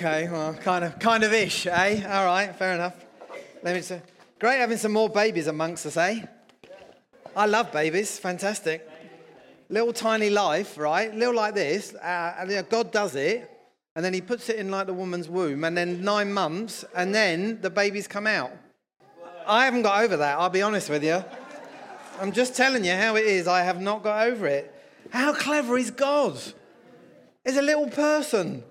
Okay, well, kind of, kind of ish, eh? All right, fair enough. Let me say, great having some more babies amongst us, eh? I love babies, fantastic. Little tiny life, right? Little like this. Uh, and, you know, God does it, and then He puts it in like the woman's womb, and then nine months, and then the babies come out. I haven't got over that. I'll be honest with you. I'm just telling you how it is. I have not got over it. How clever is God? Is a little person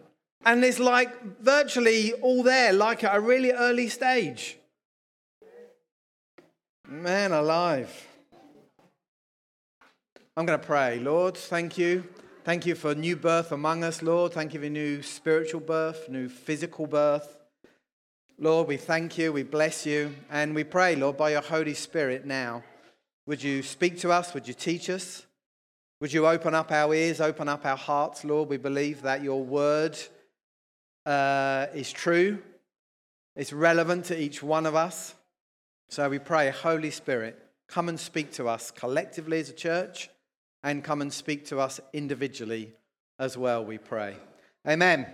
and it's like virtually all there, like at a really early stage. Man alive. I'm going to pray. Lord, thank you. Thank you for new birth among us, Lord. Thank you for new spiritual birth, new physical birth. Lord, we thank you, we bless you, and we pray, Lord, by your Holy Spirit now. Would you speak to us? Would you teach us? Would you open up our ears, open up our hearts, Lord? We believe that your word uh, is true, it's relevant to each one of us. So we pray, Holy Spirit, come and speak to us collectively as a church and come and speak to us individually as well, we pray. Amen.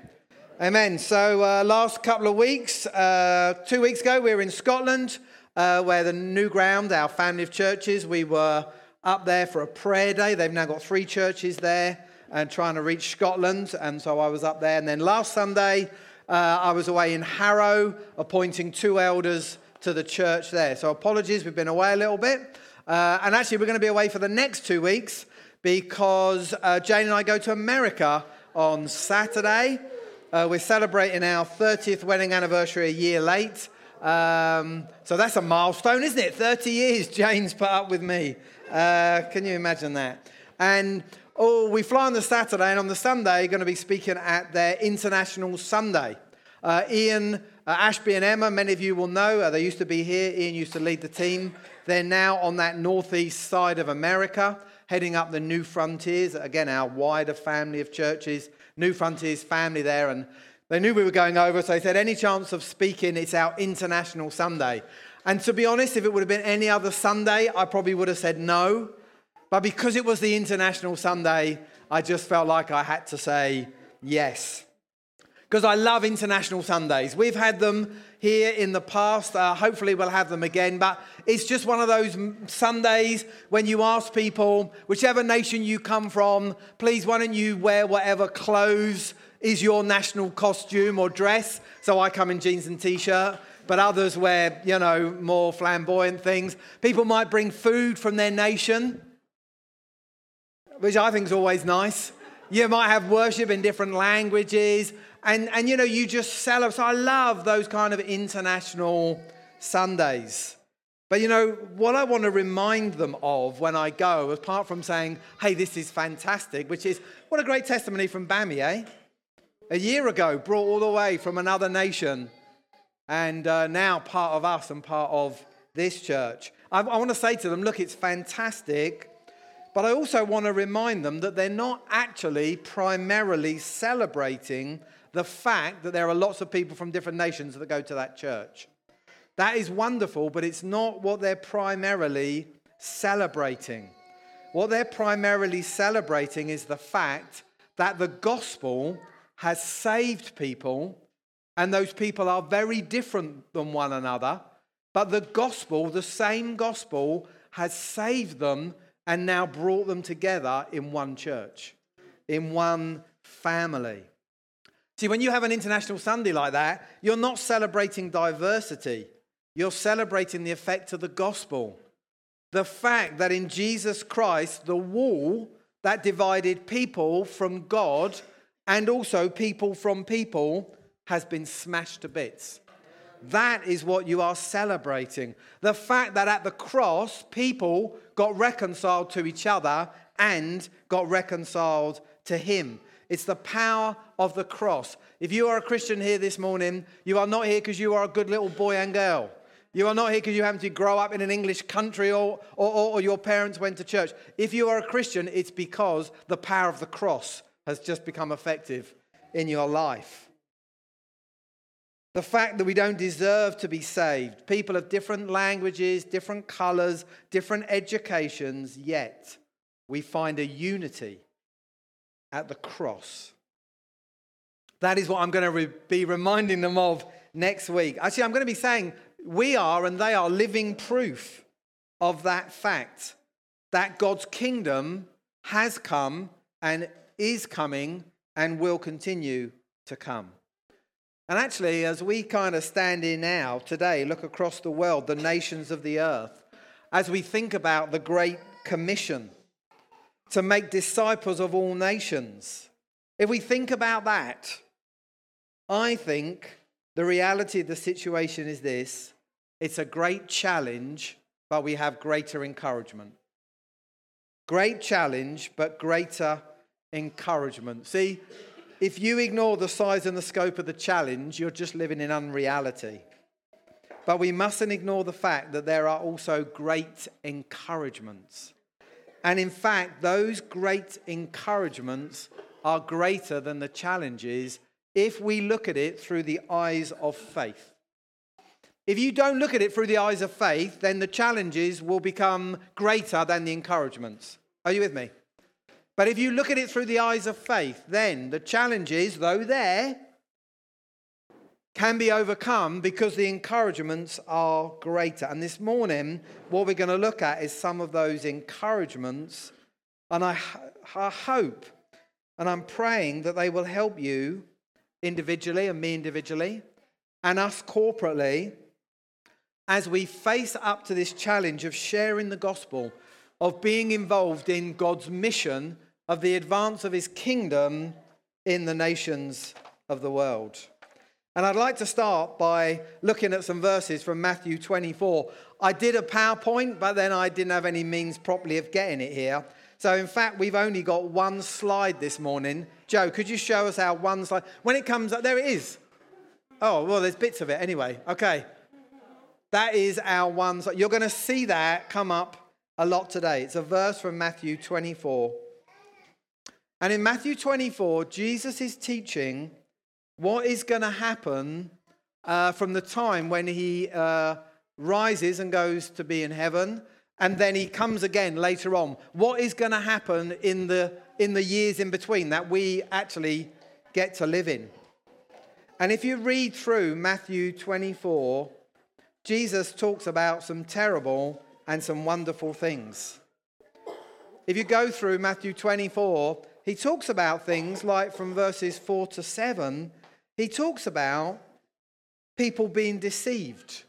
Amen. So, uh, last couple of weeks, uh, two weeks ago, we were in Scotland, uh, where the Newground, our family of churches, we were up there for a prayer day. They've now got three churches there and trying to reach Scotland. And so I was up there. And then last Sunday, uh, I was away in Harrow appointing two elders to the church there. So apologies, we've been away a little bit. Uh, and actually, we're going to be away for the next two weeks because uh, Jane and I go to America on Saturday. Uh, we're celebrating our 30th wedding anniversary a year late. Um, so that's a milestone, isn't it? 30 years Jane's put up with me. Uh, can you imagine that? And Oh, we fly on the Saturday, and on the Sunday, going to be speaking at their International Sunday. Uh, Ian, uh, Ashby, and Emma, many of you will know, uh, they used to be here. Ian used to lead the team. They're now on that northeast side of America, heading up the Newfrontiers. Again, our wider family of churches, Newfrontiers family there. And they knew we were going over, so they said, Any chance of speaking? It's our International Sunday. And to be honest, if it would have been any other Sunday, I probably would have said no. But because it was the International Sunday, I just felt like I had to say yes. Because I love International Sundays. We've had them here in the past. Uh, hopefully, we'll have them again. But it's just one of those Sundays when you ask people, whichever nation you come from, please, why don't you wear whatever clothes is your national costume or dress? So I come in jeans and t shirt but others wear, you know, more flamboyant things. People might bring food from their nation which I think is always nice. You might have worship in different languages, and, and you know, you just celebrate. So I love those kind of international Sundays. But you know, what I want to remind them of when I go, apart from saying, hey, this is fantastic, which is what a great testimony from Bami, eh? A year ago, brought all the way from another nation, and uh, now part of us and part of this church. I, I want to say to them, look, it's fantastic but I also want to remind them that they're not actually primarily celebrating the fact that there are lots of people from different nations that go to that church. That is wonderful, but it's not what they're primarily celebrating. What they're primarily celebrating is the fact that the gospel has saved people, and those people are very different than one another. But the gospel, the same gospel, has saved them and now brought them together in one church, in one family. See, when you have an International Sunday like that, you're not celebrating diversity, you're celebrating the effect of the gospel. The fact that in Jesus Christ, the wall that divided people from God and also people from people has been smashed to bits. That is what you are celebrating. The fact that at the cross, people got reconciled to each other and got reconciled to Him. It's the power of the cross. If you are a Christian here this morning, you are not here because you are a good little boy and girl. You are not here because you happen to grow up in an English country or, or, or, your parents went to church. If you are a Christian, it's because the power of the cross has just become effective in your life. The fact that we don't deserve to be saved. People of different languages, different colors, different educations, yet we find a unity at the cross. That is what I'm going to re- be reminding them of next week. Actually, I'm going to be saying we are and they are living proof of that fact that God's kingdom has come and is coming and will continue to come. And actually, as we kind of stand here now, today, look across the world, the nations of the earth, as we think about the Great Commission to make disciples of all nations, if we think about that, I think the reality of the situation is this it's a great challenge, but we have greater encouragement. Great challenge, but greater encouragement. See, if you ignore the size and the scope of the challenge, you're just living in unreality. But we mustn't ignore the fact that there are also great encouragements. And in fact, those great encouragements are greater than the challenges if we look at it through the eyes of faith. If you don't look at it through the eyes of faith, then the challenges will become greater than the encouragements. Are you with me? But if you look at it through the eyes of faith, then the challenges, though there, can be overcome because the encouragements are greater. And this morning, what we're going to look at is some of those encouragements. And I, I hope and I'm praying that they will help you individually and me individually and us corporately as we face up to this challenge of sharing the gospel, of being involved in God's mission of the advance of his kingdom in the nations of the world. And I'd like to start by looking at some verses from Matthew 24. I did a PowerPoint, but then I didn't have any means properly of getting it here. So, in fact, we've only got one slide this morning. Joe, could you show us our one slide? When it comes up, there it is. Oh, well, there's bits of it anyway. Okay. That is our one slide. You're going to see that come up a lot today. It's a verse from Matthew 24. And in Matthew 24, Jesus is teaching what is going to happen uh, from the time when he uh, rises and goes to be in heaven, and then he comes again later on. What is going to happen in the, in the years in between that we actually get to live in? And if you read through Matthew 24, Jesus talks about some terrible and some wonderful things. If you go through Matthew 24, he talks about things like from verses 4 to 7, he talks about people being deceived.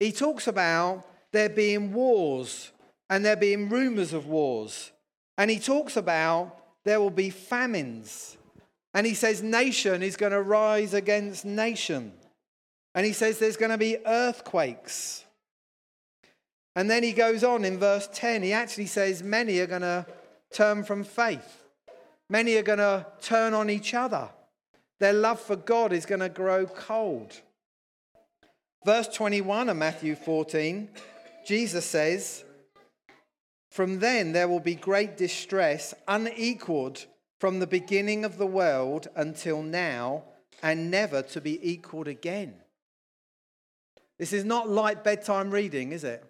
He talks about there being wars and there being rumors of wars. And he talks about there will be famines. And he says nation is going to rise against nation. And he says there's going to be earthquakes. And then he goes on in verse 10, he actually says many are going to turn from faith. Many are going to turn on each other. Their love for God is going to grow cold. Verse 21 of Matthew 14, Jesus says, From then there will be great distress, unequaled from the beginning of the world until now, and never to be equaled again. This is not light bedtime reading, is it?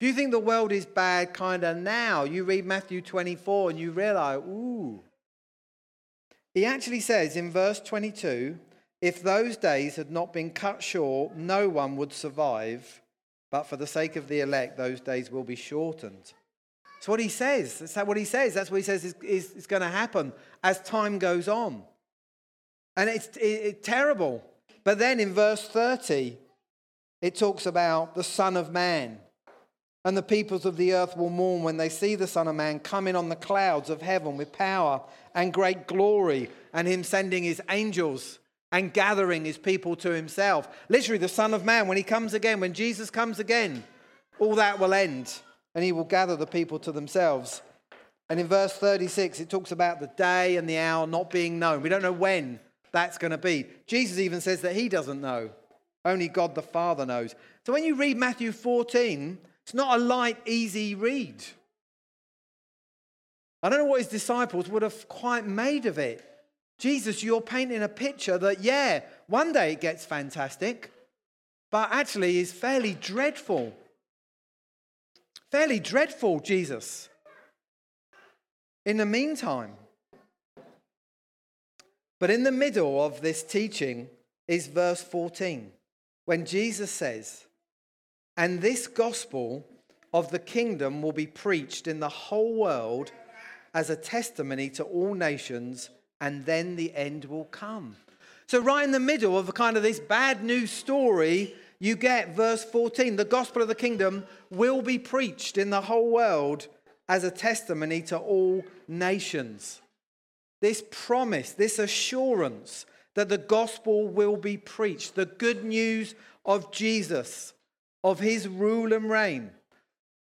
If you think the world is bad kind of now, you read Matthew 24 and you realize, ooh. He actually says in verse 22 if those days had not been cut short, no one would survive, but for the sake of the elect, those days will be shortened. That's what he says. That's what he says. That's what he says is, is, is going to happen as time goes on. And it's, it, it's terrible. But then in verse 30, it talks about the Son of Man. And the peoples of the earth will mourn when they see the Son of Man coming on the clouds of heaven with power and great glory, and him sending his angels and gathering his people to himself. Literally, the Son of Man, when he comes again, when Jesus comes again, all that will end, and he will gather the people to themselves. And in verse 36, it talks about the day and the hour not being known. We don't know when that's going to be. Jesus even says that he doesn't know, only God the Father knows. So when you read Matthew 14, it's not a light, easy read. I don't know what his disciples would have quite made of it. Jesus, you're painting a picture that, yeah, one day it gets fantastic, but actually is fairly dreadful. Fairly dreadful, Jesus. In the meantime, But in the middle of this teaching is verse 14, when Jesus says, And this gospel of the kingdom will be preached in the whole world as a testimony to all nations, and then the end will come. So, right in the middle of a kind of this bad news story, you get verse 14 the gospel of the kingdom will be preached in the whole world as a testimony to all nations. This promise, this assurance that the gospel will be preached, the good news of Jesus, of his rule and reign,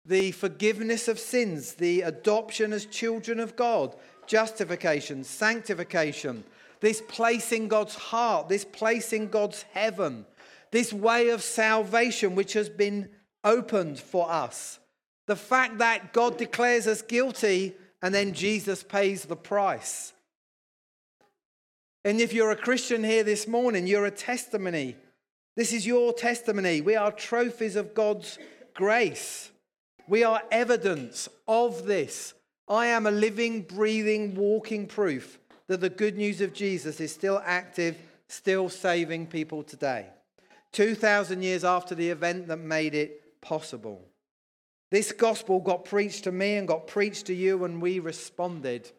the forgiveness of sins, the adoption as children of God, justification, sanctification, this place in God's heart, this place in God's heaven, this way of salvation which has been opened for us. The fact that God declares us guilty and then Jesus pays the price. And if you're a Christian here this morning, you're a testimony. This is your testimony. We are trophies of God's grace. We are evidence of this. I am a living, breathing, walking proof that the good news of Jesus is still active, still saving people today. 2,000 years after the event that made it possible. This gospel got preached to me and got preached to you, and we responded.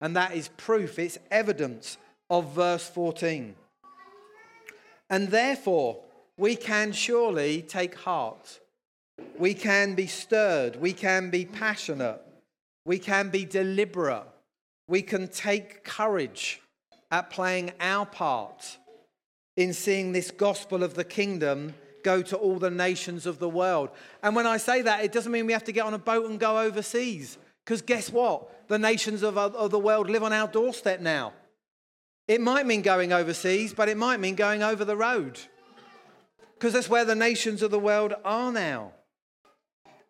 And that is proof, it's evidence of verse 14. And therefore, we can surely take heart. We can be stirred. We can be passionate. We can be deliberate. We can take courage at playing our part in seeing this gospel of the kingdom go to all the nations of the world. And when I say that, it doesn't mean we have to get on a boat and go overseas. Because guess what? The nations of, of the world live on our doorstep now. It might mean going overseas, but it might mean going over the road. Because that's where the nations of the world are now.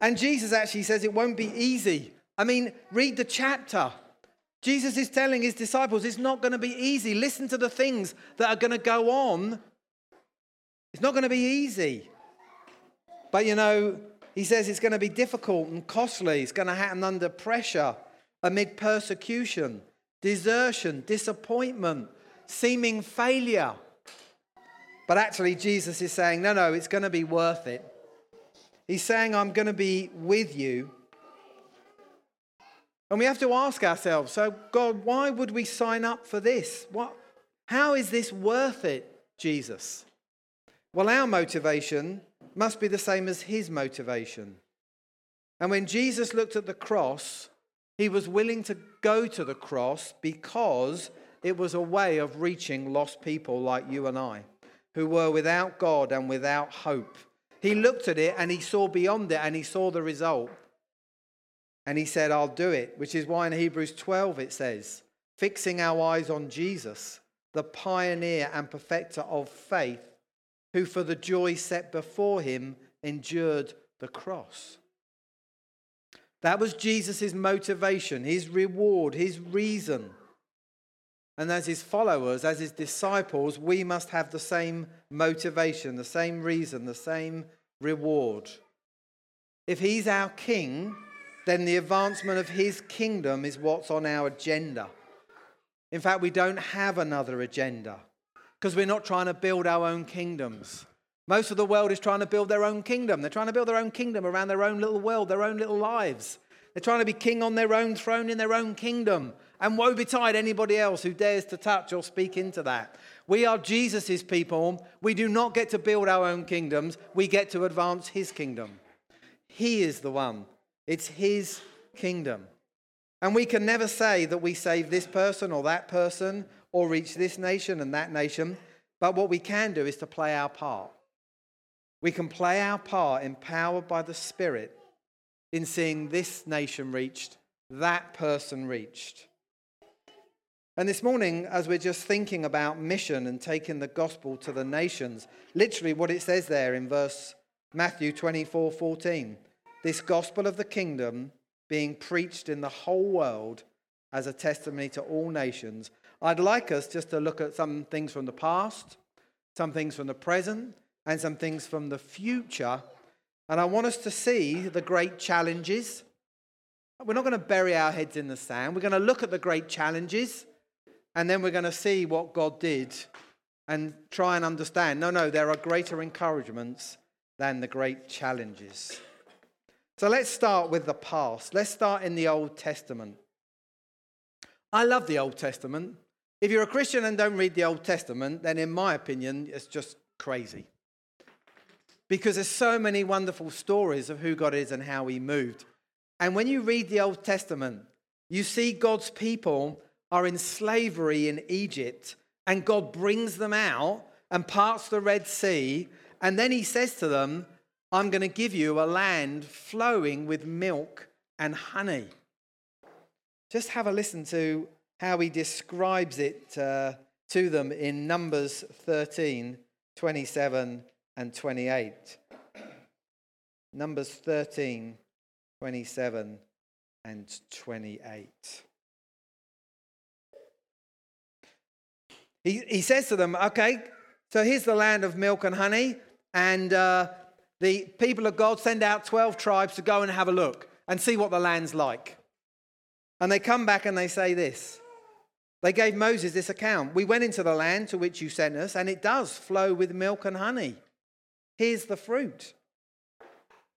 And Jesus actually says it won't be easy. I mean, read the chapter. Jesus is telling his disciples it's not going to be easy. Listen to the things that are going to go on. It's not going to be easy. But you know, he says it's going to be difficult and costly. It's going to happen under pressure, amid persecution, desertion, disappointment, seeming failure. But actually, Jesus is saying, no, no, it's going to be worth it. He's saying, I'm going to be with you and we have to ask ourselves so, God, why would we sign up for this? What, how is this worth it, Jesus? Well, our motivation must be the same as his motivation. And when Jesus looked at the cross, he was willing to go to the cross because it was a way of reaching lost people like you and I, who were without God and without hope. He looked at it and he saw beyond it and he saw the result. And he said, I'll do it, which is why in Hebrews 12 it says, fixing our eyes on Jesus, the pioneer and perfecter of faith, who for the joy set before him endured the cross. That was Jesus' motivation, his reward, his reason. And as his followers, as his disciples, we must have the same motivation, the same reason, the same reward. If he's our king, then the advancement of his kingdom is what's on our agenda. In fact, we don't have another agenda because we're not trying to build our own kingdoms. Most of the world is trying to build their own kingdom. They're trying to build their own kingdom around their own little world, their own little lives. They're trying to be king on their own throne in their own kingdom. And woe betide anybody else who dares to touch or speak into that. We are Jesus' people. We do not get to build our own kingdoms, we get to advance his kingdom. He is the one it's His kingdom. And we can never say that we save this person or that person or reach this nation and that nation. But what we can do is to play our part. We can play our part empowered by the Spirit in seeing this nation reached, that person reached. And this morning, as we're just thinking about mission and taking the gospel to the nations, literally what it says there in verse Matthew 24 14 this gospel of the kingdom being preached in the whole world as a testimony to all nations. I'd like us just to look at some things from the past, some things from the present, and some things from the future. And I want us to see the great challenges. We're not going to bury our heads in the sand. We're going to look at the great challenges and then we're going to see what God did and try and understand. No, no, there are greater encouragements than the great challenges. So let's start with the past. Let's start in the Old Testament. I love the Old Testament. If you're a Christian and don't read the Old Testament, then in my opinion, it's just crazy. Because there's so many wonderful stories of who God is and how he moved. And when you read the Old Testament, you see God's people are in slavery in Egypt, and God brings them out and parts the Red Sea. And then he says to them, I'm going to give you a land flowing with milk and honey. Just have a listen to how he describes it uh, to them in Numbers 13, 27 and 28. Numbers 13, 27 and 28. He, he says to them, Okay, so here's the land of milk and honey, and uh, the people of God send out 12 tribes to go and have a look and see what the land's like. And they come back and they say this. They gave Moses this account. We went into the land to which you sent us, and it does flow with milk and honey. Here's the fruit.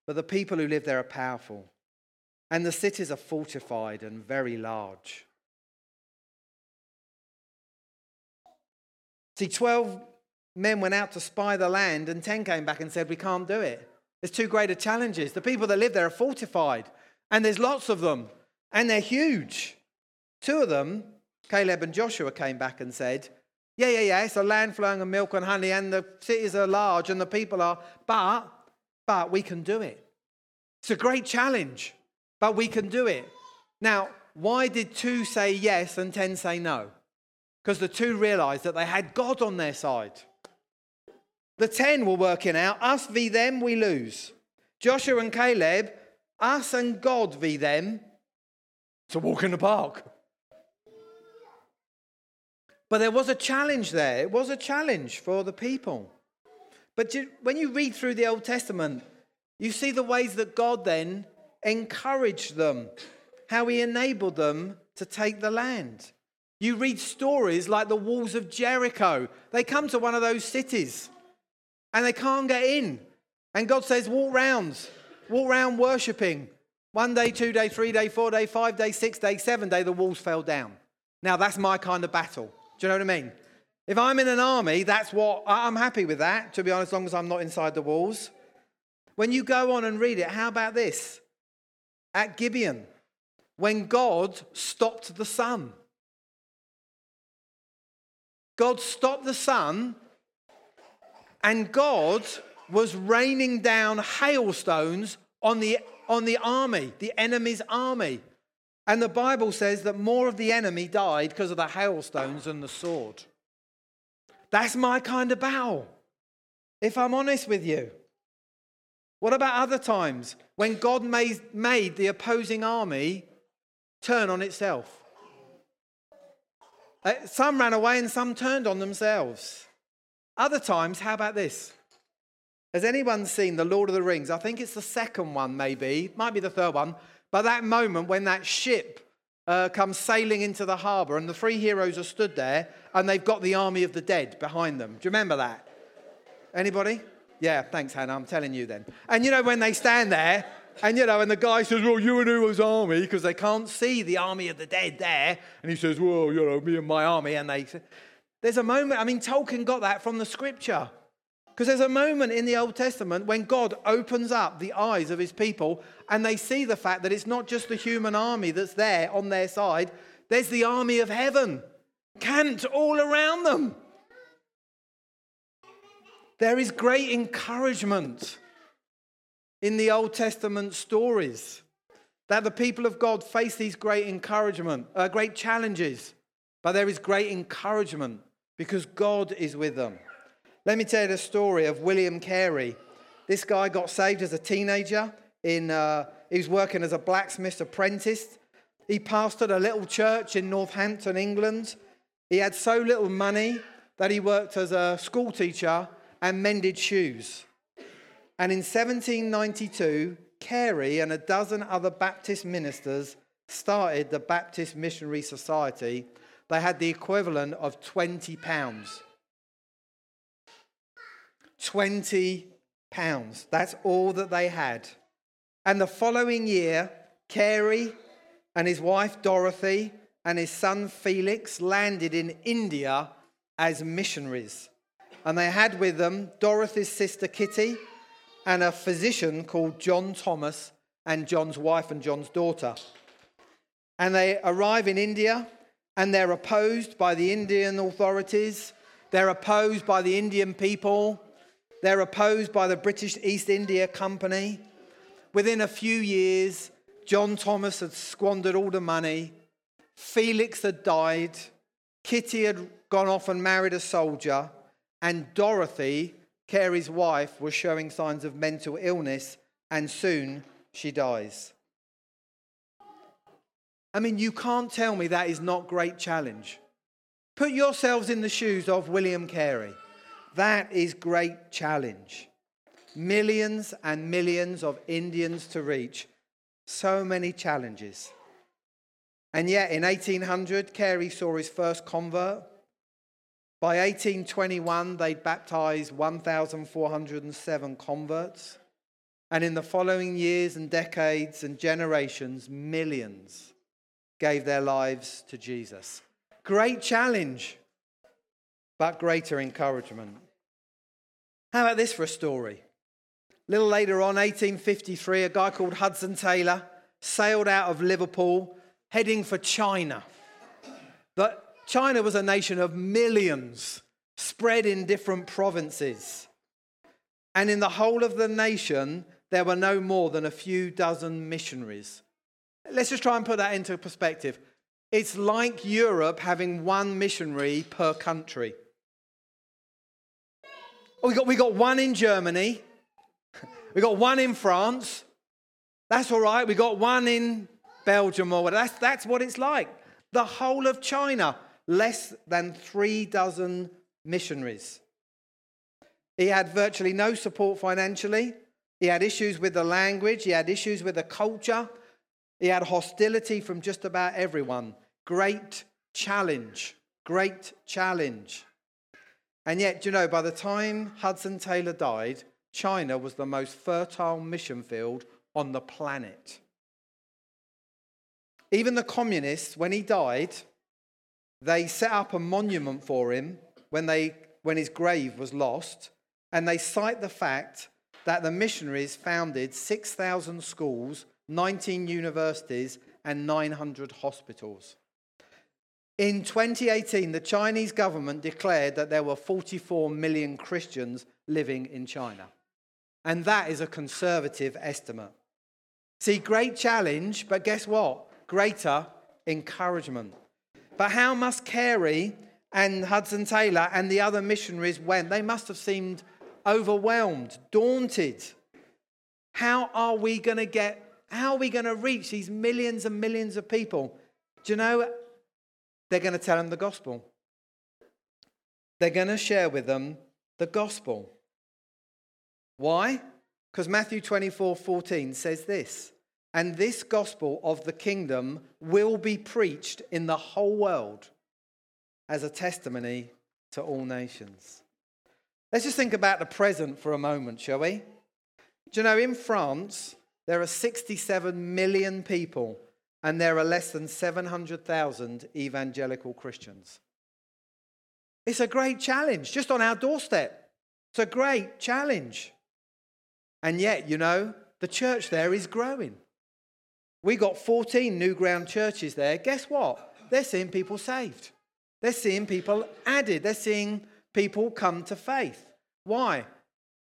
But the people who live there are powerful, and the cities are fortified and very large. See, 12 men went out to spy the land, and 10 came back and said, We can't do it. There's too great challenges. The people that live there are fortified, and there's lots of them and they're huge. Two of them, Caleb and Joshua, came back and said, Yeah, yeah, yeah, it's a land flowing of milk and honey, and the cities are large and the people are, but, but we can do it. It's a great challenge, but we can do it. Now, why did two say yes and 10 say no? Because the two realized that they had God on their side. The 10 were working out, us v them, we lose. Joshua and Caleb, us and God v them, it's a walk in the park. But there was a challenge there. It was a challenge for the people. But when you read through the Old Testament, you see the ways that God then encouraged them, how he enabled them to take the land. You read stories like the walls of Jericho. They come to one of those cities and they can't get in. And God says, walk round, walk round worshipping. One day, two day, three day, four day, five day, six day, seven day, the walls fell down. Now that's my kind of battle. Do you know what I mean? If I'm in an army, that's what I'm happy with that, to be honest, as long as I'm not inside the walls. When you go on and read it, how about this? At Gibeon, when God stopped the sun. God stopped the sun, and God was raining down hailstones on the on the army, the enemy's army. And the Bible says that more of the enemy died because of the hailstones than the sword. That's my kind of battle, if I'm honest with you. What about other times when God made, made the opposing army turn on itself? Uh, some ran away and some turned on themselves. Other times, how about this? Has anyone seen The Lord of the Rings? I think it's the second one, maybe. Might be the third one. But that moment when that ship uh, comes sailing into the harbour and the three heroes are stood there and they've got the army of the dead behind them. Do you remember that? Anybody? Yeah, thanks, Hannah. I'm telling you then. And you know, when they stand there, and you know, and the guy says, Well, you and who's army? Because they can't see the army of the dead there. And he says, Well, you know, me and my army. And they there's a moment, I mean, Tolkien got that from the scripture. Because there's a moment in the Old Testament when God opens up the eyes of his people and they see the fact that it's not just the human army that's there on their side, there's the army of heaven camped all around them. There is great encouragement in the Old Testament stories that the people of God face these great encouragement, uh, great challenges, but there is great encouragement because God is with them. Let me tell you the story of William Carey. This guy got saved as a teenager. In, uh, he was working as a blacksmith's apprentice. He pastored a little church in Northampton, England. He had so little money that he worked as a school teacher and mended shoes. And in 1792, Carey and a dozen other Baptist ministers started the Baptist Missionary Society they had the equivalent of 20 pounds. 20 pounds. That's all that they had. And the following year, Carey and his wife Dorothy and his son Felix landed in India as missionaries. And they had with them Dorothy's sister Kitty and a physician called John Thomas and John's wife and John's daughter. And they arrive in India and they're opposed by the Indian authorities. They're opposed by the Indian people. They're opposed by the British East India Company. Within a few years, John Thomas had squandered all the money. Felix had died. Kitty had gone off and married a soldier. And Dorothy, Carey's wife, was showing signs of mental illness. And soon she dies. I mean, you can't tell me that is not great challenge. Put yourselves in the shoes of William Carey. That is great challenge. Millions and millions of Indians to reach. So many challenges. And yet, in 1800, Carey saw his first convert. By 1821, they'd baptized 1,407 converts. And in the following years and decades and generations, millions gave their lives to Jesus. Great challenge, but greater encouragement. How about this for a story? A little later on, 1853, a guy called Hudson Taylor sailed out of Liverpool heading for China. But China was a nation of millions spread in different provinces. And in the whole of the nation, there were no more than a few dozen missionaries. Let's just try and put that into perspective. It's like Europe having one missionary per country. Oh, we got, we got one in Germany, we got one in France. That's all right. We got one in Belgium or whatever. That's, that's what it's like. The whole of China, less than three dozen missionaries. He had virtually no support financially. He had issues with the language. He had issues with the culture. He had hostility from just about everyone. Great challenge. Great challenge. And yet, you know, by the time Hudson Taylor died, China was the most fertile mission field on the planet. Even the communists, when he died, they set up a monument for him when, they, when his grave was lost, and they cite the fact that the missionaries founded 6,000 schools, 19 universities, and 900 hospitals. In 2018, the Chinese government declared that there were 44 million Christians living in China. And that is a conservative estimate. See, great challenge, but guess what? Greater encouragement. But how must Carey and Hudson Taylor and the other missionaries went? They must have seemed overwhelmed, daunted. How are we going to get, how are we going to reach these millions and millions of people? Do you know, they're going to tell them the gospel. They're going to share with them the gospel. Why? Because Matthew 24 14 says this And this gospel of the kingdom will be preached in the whole world as a testimony to all nations. Let's just think about the present for a moment, shall we? Do you know, in France, there are 67 million people and there are less than 700,000 evangelical Christians. It's a great challenge, just on our doorstep. It's a great challenge. And yet, you know, the church there is growing. We got 14 Newground churches there. Guess what? They're seeing people saved. They're seeing people added. They're seeing people come to faith. Why?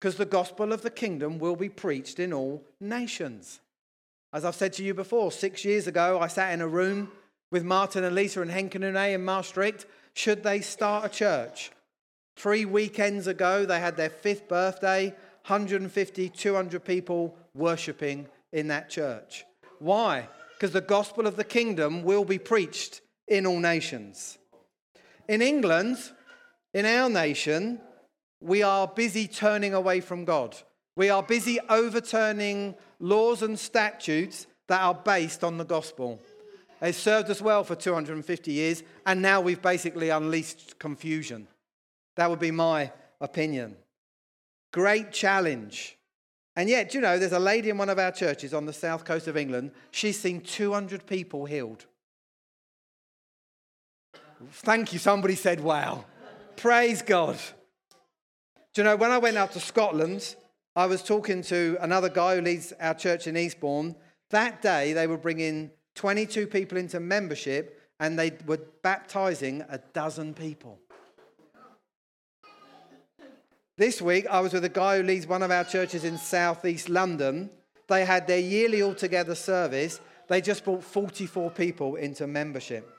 Because the gospel of the kingdom will be preached in all nations. As I've said to you before, six years ago, I sat in a room with Martin and Lisa and Henk and in Maastricht. Should they start a church? Three weekends ago, they had their fifth birthday, 150, 200 people worshipping in that church. Why? Because the gospel of the kingdom will be preached in all nations. In England, in our nation, we are busy turning away from God. We are busy overturning laws and statutes that are based on the gospel. It's served us well for 250 years, and now we've basically unleashed confusion. That would be my opinion. Great challenge. And yet, you know, there's a lady in one of our churches on the south coast of England. She's seen 200 people healed. Thank you. Somebody said, wow. Praise God. Do you know, when I went out to Scotland, I was talking to another guy who leads our church in Eastbourne. That day, they were bringing 22 people into membership and they were baptizing a dozen people. This week, I was with a guy who leads one of our churches in southeast London. They had their yearly all together service. They just brought 44 people into membership.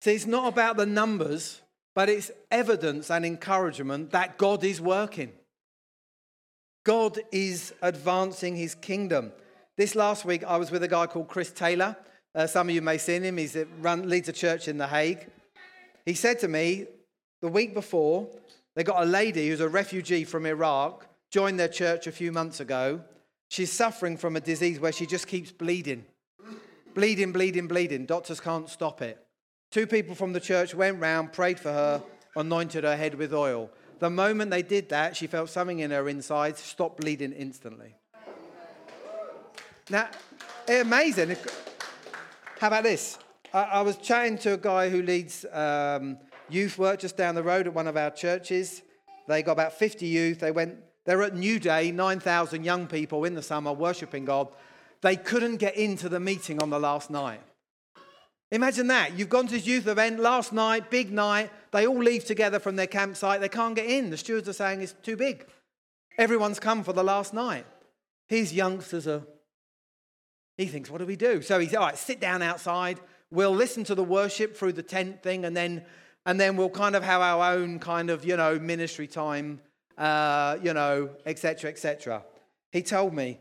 See, it's not about the numbers, but it's evidence and encouragement that God is working. God is advancing his kingdom. This last week, I was with a guy called Chris Taylor. Uh, some of you may have seen him. He leads a church in The Hague. He said to me the week before, they got a lady who's a refugee from Iraq, joined their church a few months ago. She's suffering from a disease where she just keeps bleeding. Bleeding, bleeding, bleeding. Doctors can't stop it. Two people from the church went round, prayed for her, anointed her head with oil. The moment they did that, she felt something in her insides, stopped bleeding instantly. Now, amazing. How about this? I, I was chatting to a guy who leads um, youth work just down the road at one of our churches. They got about 50 youth. They went, they're at New Day, 9,000 young people in the summer worshiping God. They couldn't get into the meeting on the last night. Imagine that. You've gone to this youth event last night, big night. They all leave together from their campsite. They can't get in. The stewards are saying it's too big. Everyone's come for the last night. His youngsters are. He thinks, what do we do? So he he's all right, sit down outside. We'll listen to the worship through the tent thing, and then, and then we'll kind of have our own kind of, you know, ministry time, uh, you know, etc., etc. He told me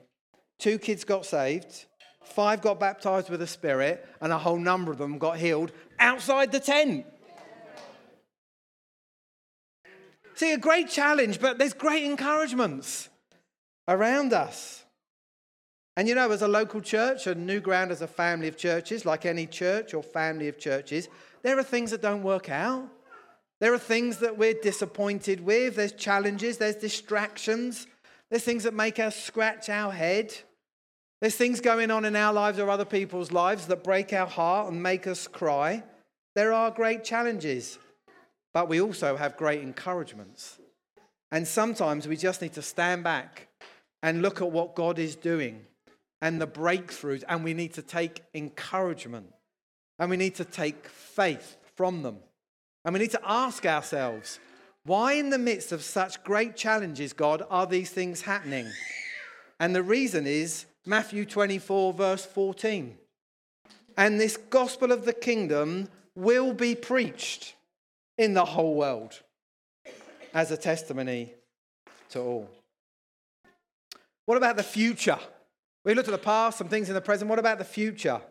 two kids got saved, five got baptized with the Spirit, and a whole number of them got healed outside the tent. See, a great challenge, but there's great encouragements around us. And you know, as a local church, a Newground as a family of churches, like any church or family of churches, there are things that don't work out. There are things that we're disappointed with. There's challenges, there's distractions, there's things that make us scratch our head. There's things going on in our lives or other people's lives that break our heart and make us cry. There are great challenges, but we also have great encouragements. And sometimes we just need to stand back and look at what God is doing and the breakthroughs, and we need to take encouragement and we need to take faith from them. And we need to ask ourselves, why, in the midst of such great challenges, God, are these things happening? And the reason is Matthew 24, verse 14. And this gospel of the kingdom will be preached in the whole world as a testimony to all. What about the future? We looked at the past, some things in the present. What about the future?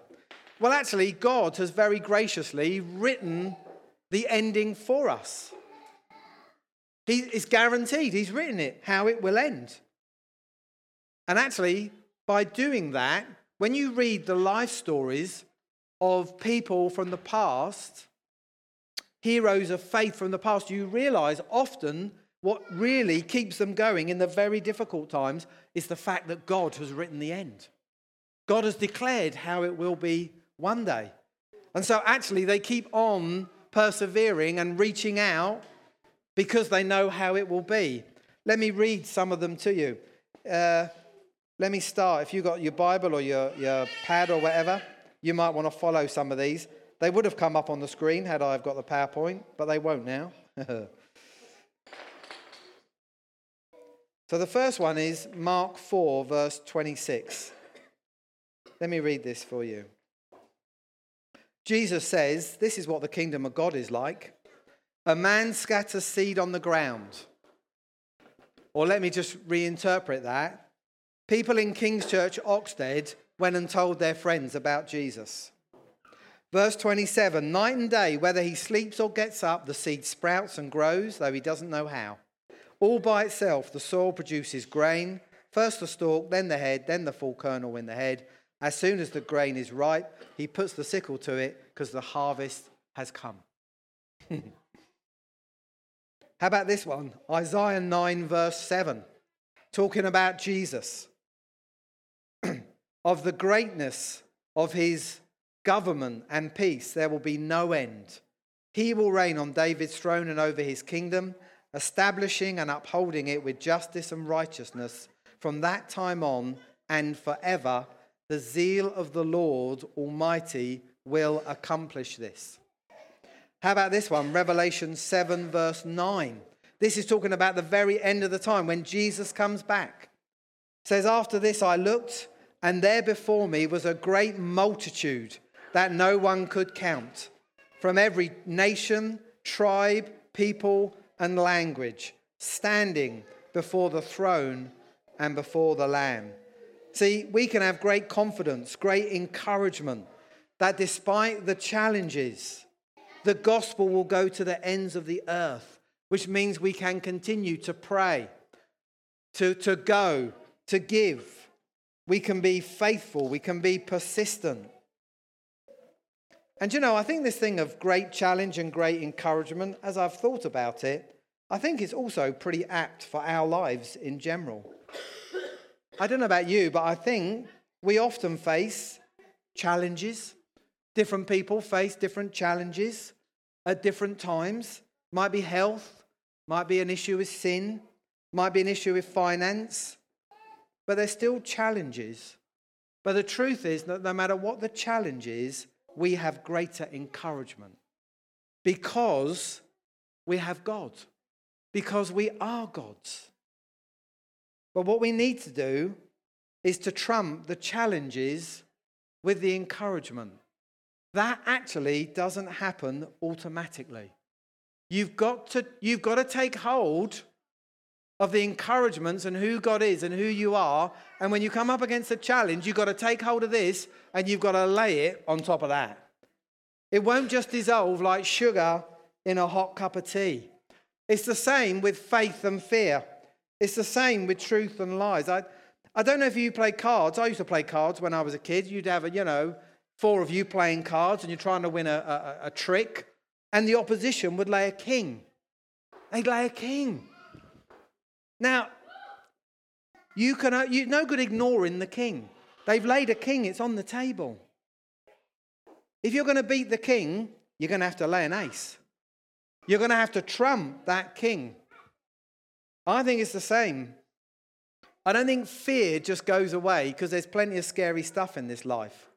Well, actually, God has very graciously written the ending for us. He is guaranteed, He's written it, how it will end. And actually, by doing that, when you read the life stories of people from the past, heroes of faith from the past, you realize often what really keeps them going in the very difficult times is the fact that God has written the end. God has declared how it will be one day. And so actually, they keep on persevering and reaching out because they know how it will be. Let me read some of them to you. Uh, let me start. If you've got your Bible or your, your pad or whatever, you might want to follow some of these. They would have come up on the screen had I have got the PowerPoint, but they won't now. So the first one is Mark 4, verse 26. Let me read this for you. Jesus says, This is what the kingdom of God is like. A man scatters seed on the ground. Or let me just reinterpret that. People in King's Church, Oxted, went and told their friends about Jesus. Verse 27 Night and day, whether he sleeps or gets up, the seed sprouts and grows, though he doesn't know how. All by itself, the soil produces grain First the stalk, then the head, then the full kernel in the head. As soon as the grain is ripe, he puts the sickle to it because the harvest has come. How about this one? Isaiah 9, verse 7, talking about Jesus, of the greatness of his government and peace, there will be no end. He will reign on David's throne and over his kingdom, establishing and upholding it with justice and righteousness from that time on and forever. The zeal of the Lord Almighty will accomplish this. How about this one? Revelation 7, verse 9. This is talking about the very end of the time when Jesus comes back. It says, After this I looked, and there before me was a great multitude that no one could count from every nation, tribe, people, and language, standing before the throne and before the Lamb. See, we can have great confidence, great encouragement that despite the challenges, the gospel will go to the ends of the earth, which means we can continue to pray, to, to go, to give. We can be faithful, we can be persistent. And you know, I think this thing of great challenge and great encouragement, as I've thought about it, I think it's also pretty apt for our lives in general. I don't know about you, but I think we often face challenges. Different people face different challenges at different times. Might be health, might be an issue with sin, might be an issue with finance, but they're still challenges. But the truth is that no matter what the challenge is, we have greater encouragement because we have God, because we are God's. But what we need to do is to trump the challenges with the encouragement. That actually doesn't happen automatically. You've got to, you've got to take hold of the encouragements and who God is and who you are. And when you come up against a challenge, you've got to take hold of this and you've got to lay it on top of that. It won't just dissolve like sugar in a hot cup of tea. It's the same with faith and fear. It's the same with truth and lies. I, I don't know if you play cards. I used to play cards when I was a kid. You'd have, a, you know, four of you playing cards and you're trying to win a, a, a trick, and the opposition would lay a king. They'd lay a king. Now, you can, uh, you, no good ignoring the king. They've laid a king, it's on the table. If you're going to beat the king, you're going to have to lay an ace. You're going to have to trump that king. I think it's the same. I don't think fear just goes away because there's plenty of scary stuff in this life.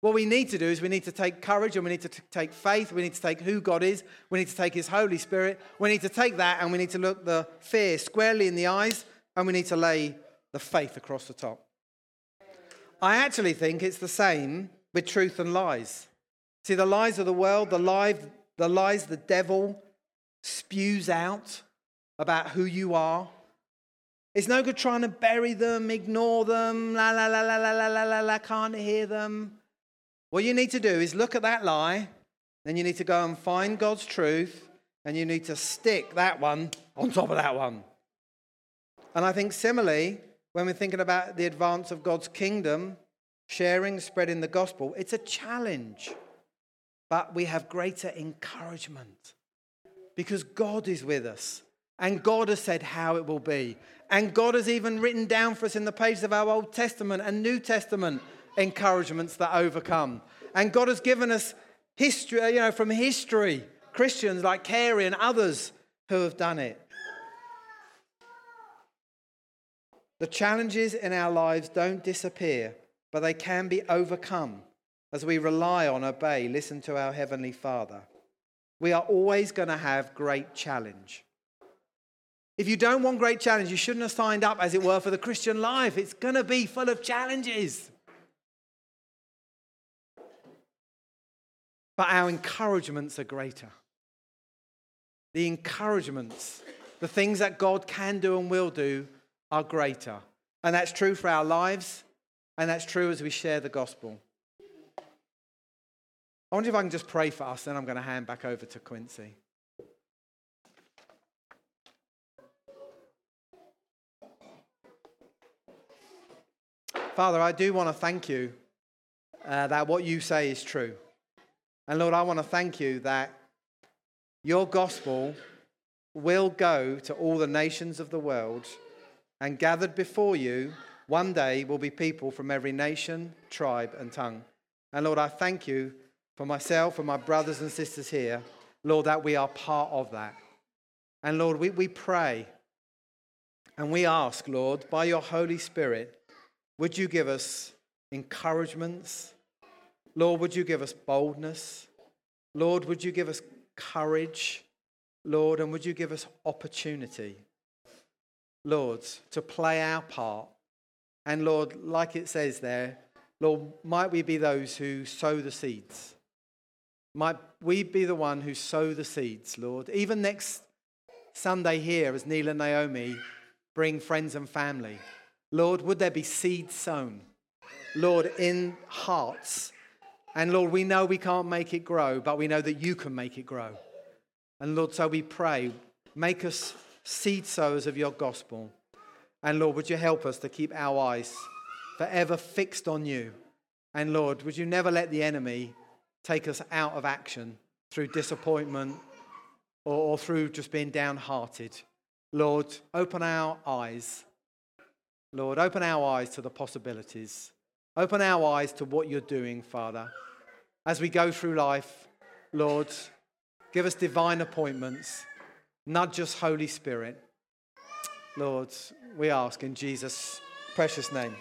What we need to do is we need to take courage and we need to t- take faith. We need to take who God is. We need to take His Holy Spirit. We need to take that and we need to look the fear squarely in the eyes and we need to lay the faith across the top. I actually think it's the same with truth and lies. See, the lies of the world, the, lie, the lies the devil spews out about who you are. It's no good trying to bury them, ignore them, la la la la la la la la, la can't hear them. What you need to do is look at that lie, then you need to go and find God's truth, and you need to stick that one on top of that one. And I think similarly, when we're thinking about the advance of God's kingdom, sharing, spreading the gospel, it's a challenge. But we have greater encouragement because God is with us. And God has said how it will be. And God has even written down for us in the pages of our Old Testament and New Testament encouragements that overcome. And God has given us history, you know, from history, Christians like Carey and others who have done it. The challenges in our lives don't disappear, but they can be overcome as we rely on, obey, listen to our Heavenly Father. We are always going to have great challenge. If you don't want great challenge, you shouldn't have signed up, as it were, for the Christian life. It's going to be full of challenges. But our encouragements are greater. The encouragements, the things that God can do and will do, are greater. And that's true for our lives, and that's true as we share the gospel. I wonder if I can just pray for us, then I'm going to hand back over to Quincy. Father, I do want to thank you uh, that what you say is true. And Lord, I want to thank you that your gospel will go to all the nations of the world, and gathered before you one day will be people from every nation, tribe, and tongue. And Lord, I thank you for myself and my brothers and sisters here, Lord, that we are part of that. And Lord, we, we pray and we ask, Lord, by your Holy Spirit, would you give us encouragements? Lord, would you give us boldness? Lord, would you give us courage? Lord, and would you give us opportunity, Lord, to play our part? And Lord, like it says there, Lord, might we be those who sow the seeds? Might we be the one who sow the seeds, Lord? Even next Sunday here, as Neil and Naomi bring friends and family, Lord, would there be seeds sown? Lord, in hearts. And Lord, we know we can't make it grow, but we know that you can make it grow. And Lord, so we pray, make us seed sowers of your gospel. And Lord, would you help us to keep our eyes forever fixed on you? And Lord, would you never let the enemy take us out of action through disappointment or, or through just being downhearted? Lord, open our eyes. Lord, open our eyes to the possibilities. Open our eyes to what you're doing, Father. As we go through life, Lord, Give us divine appointments. not just Holy Spirit. Lord, we ask in Jesus' precious name.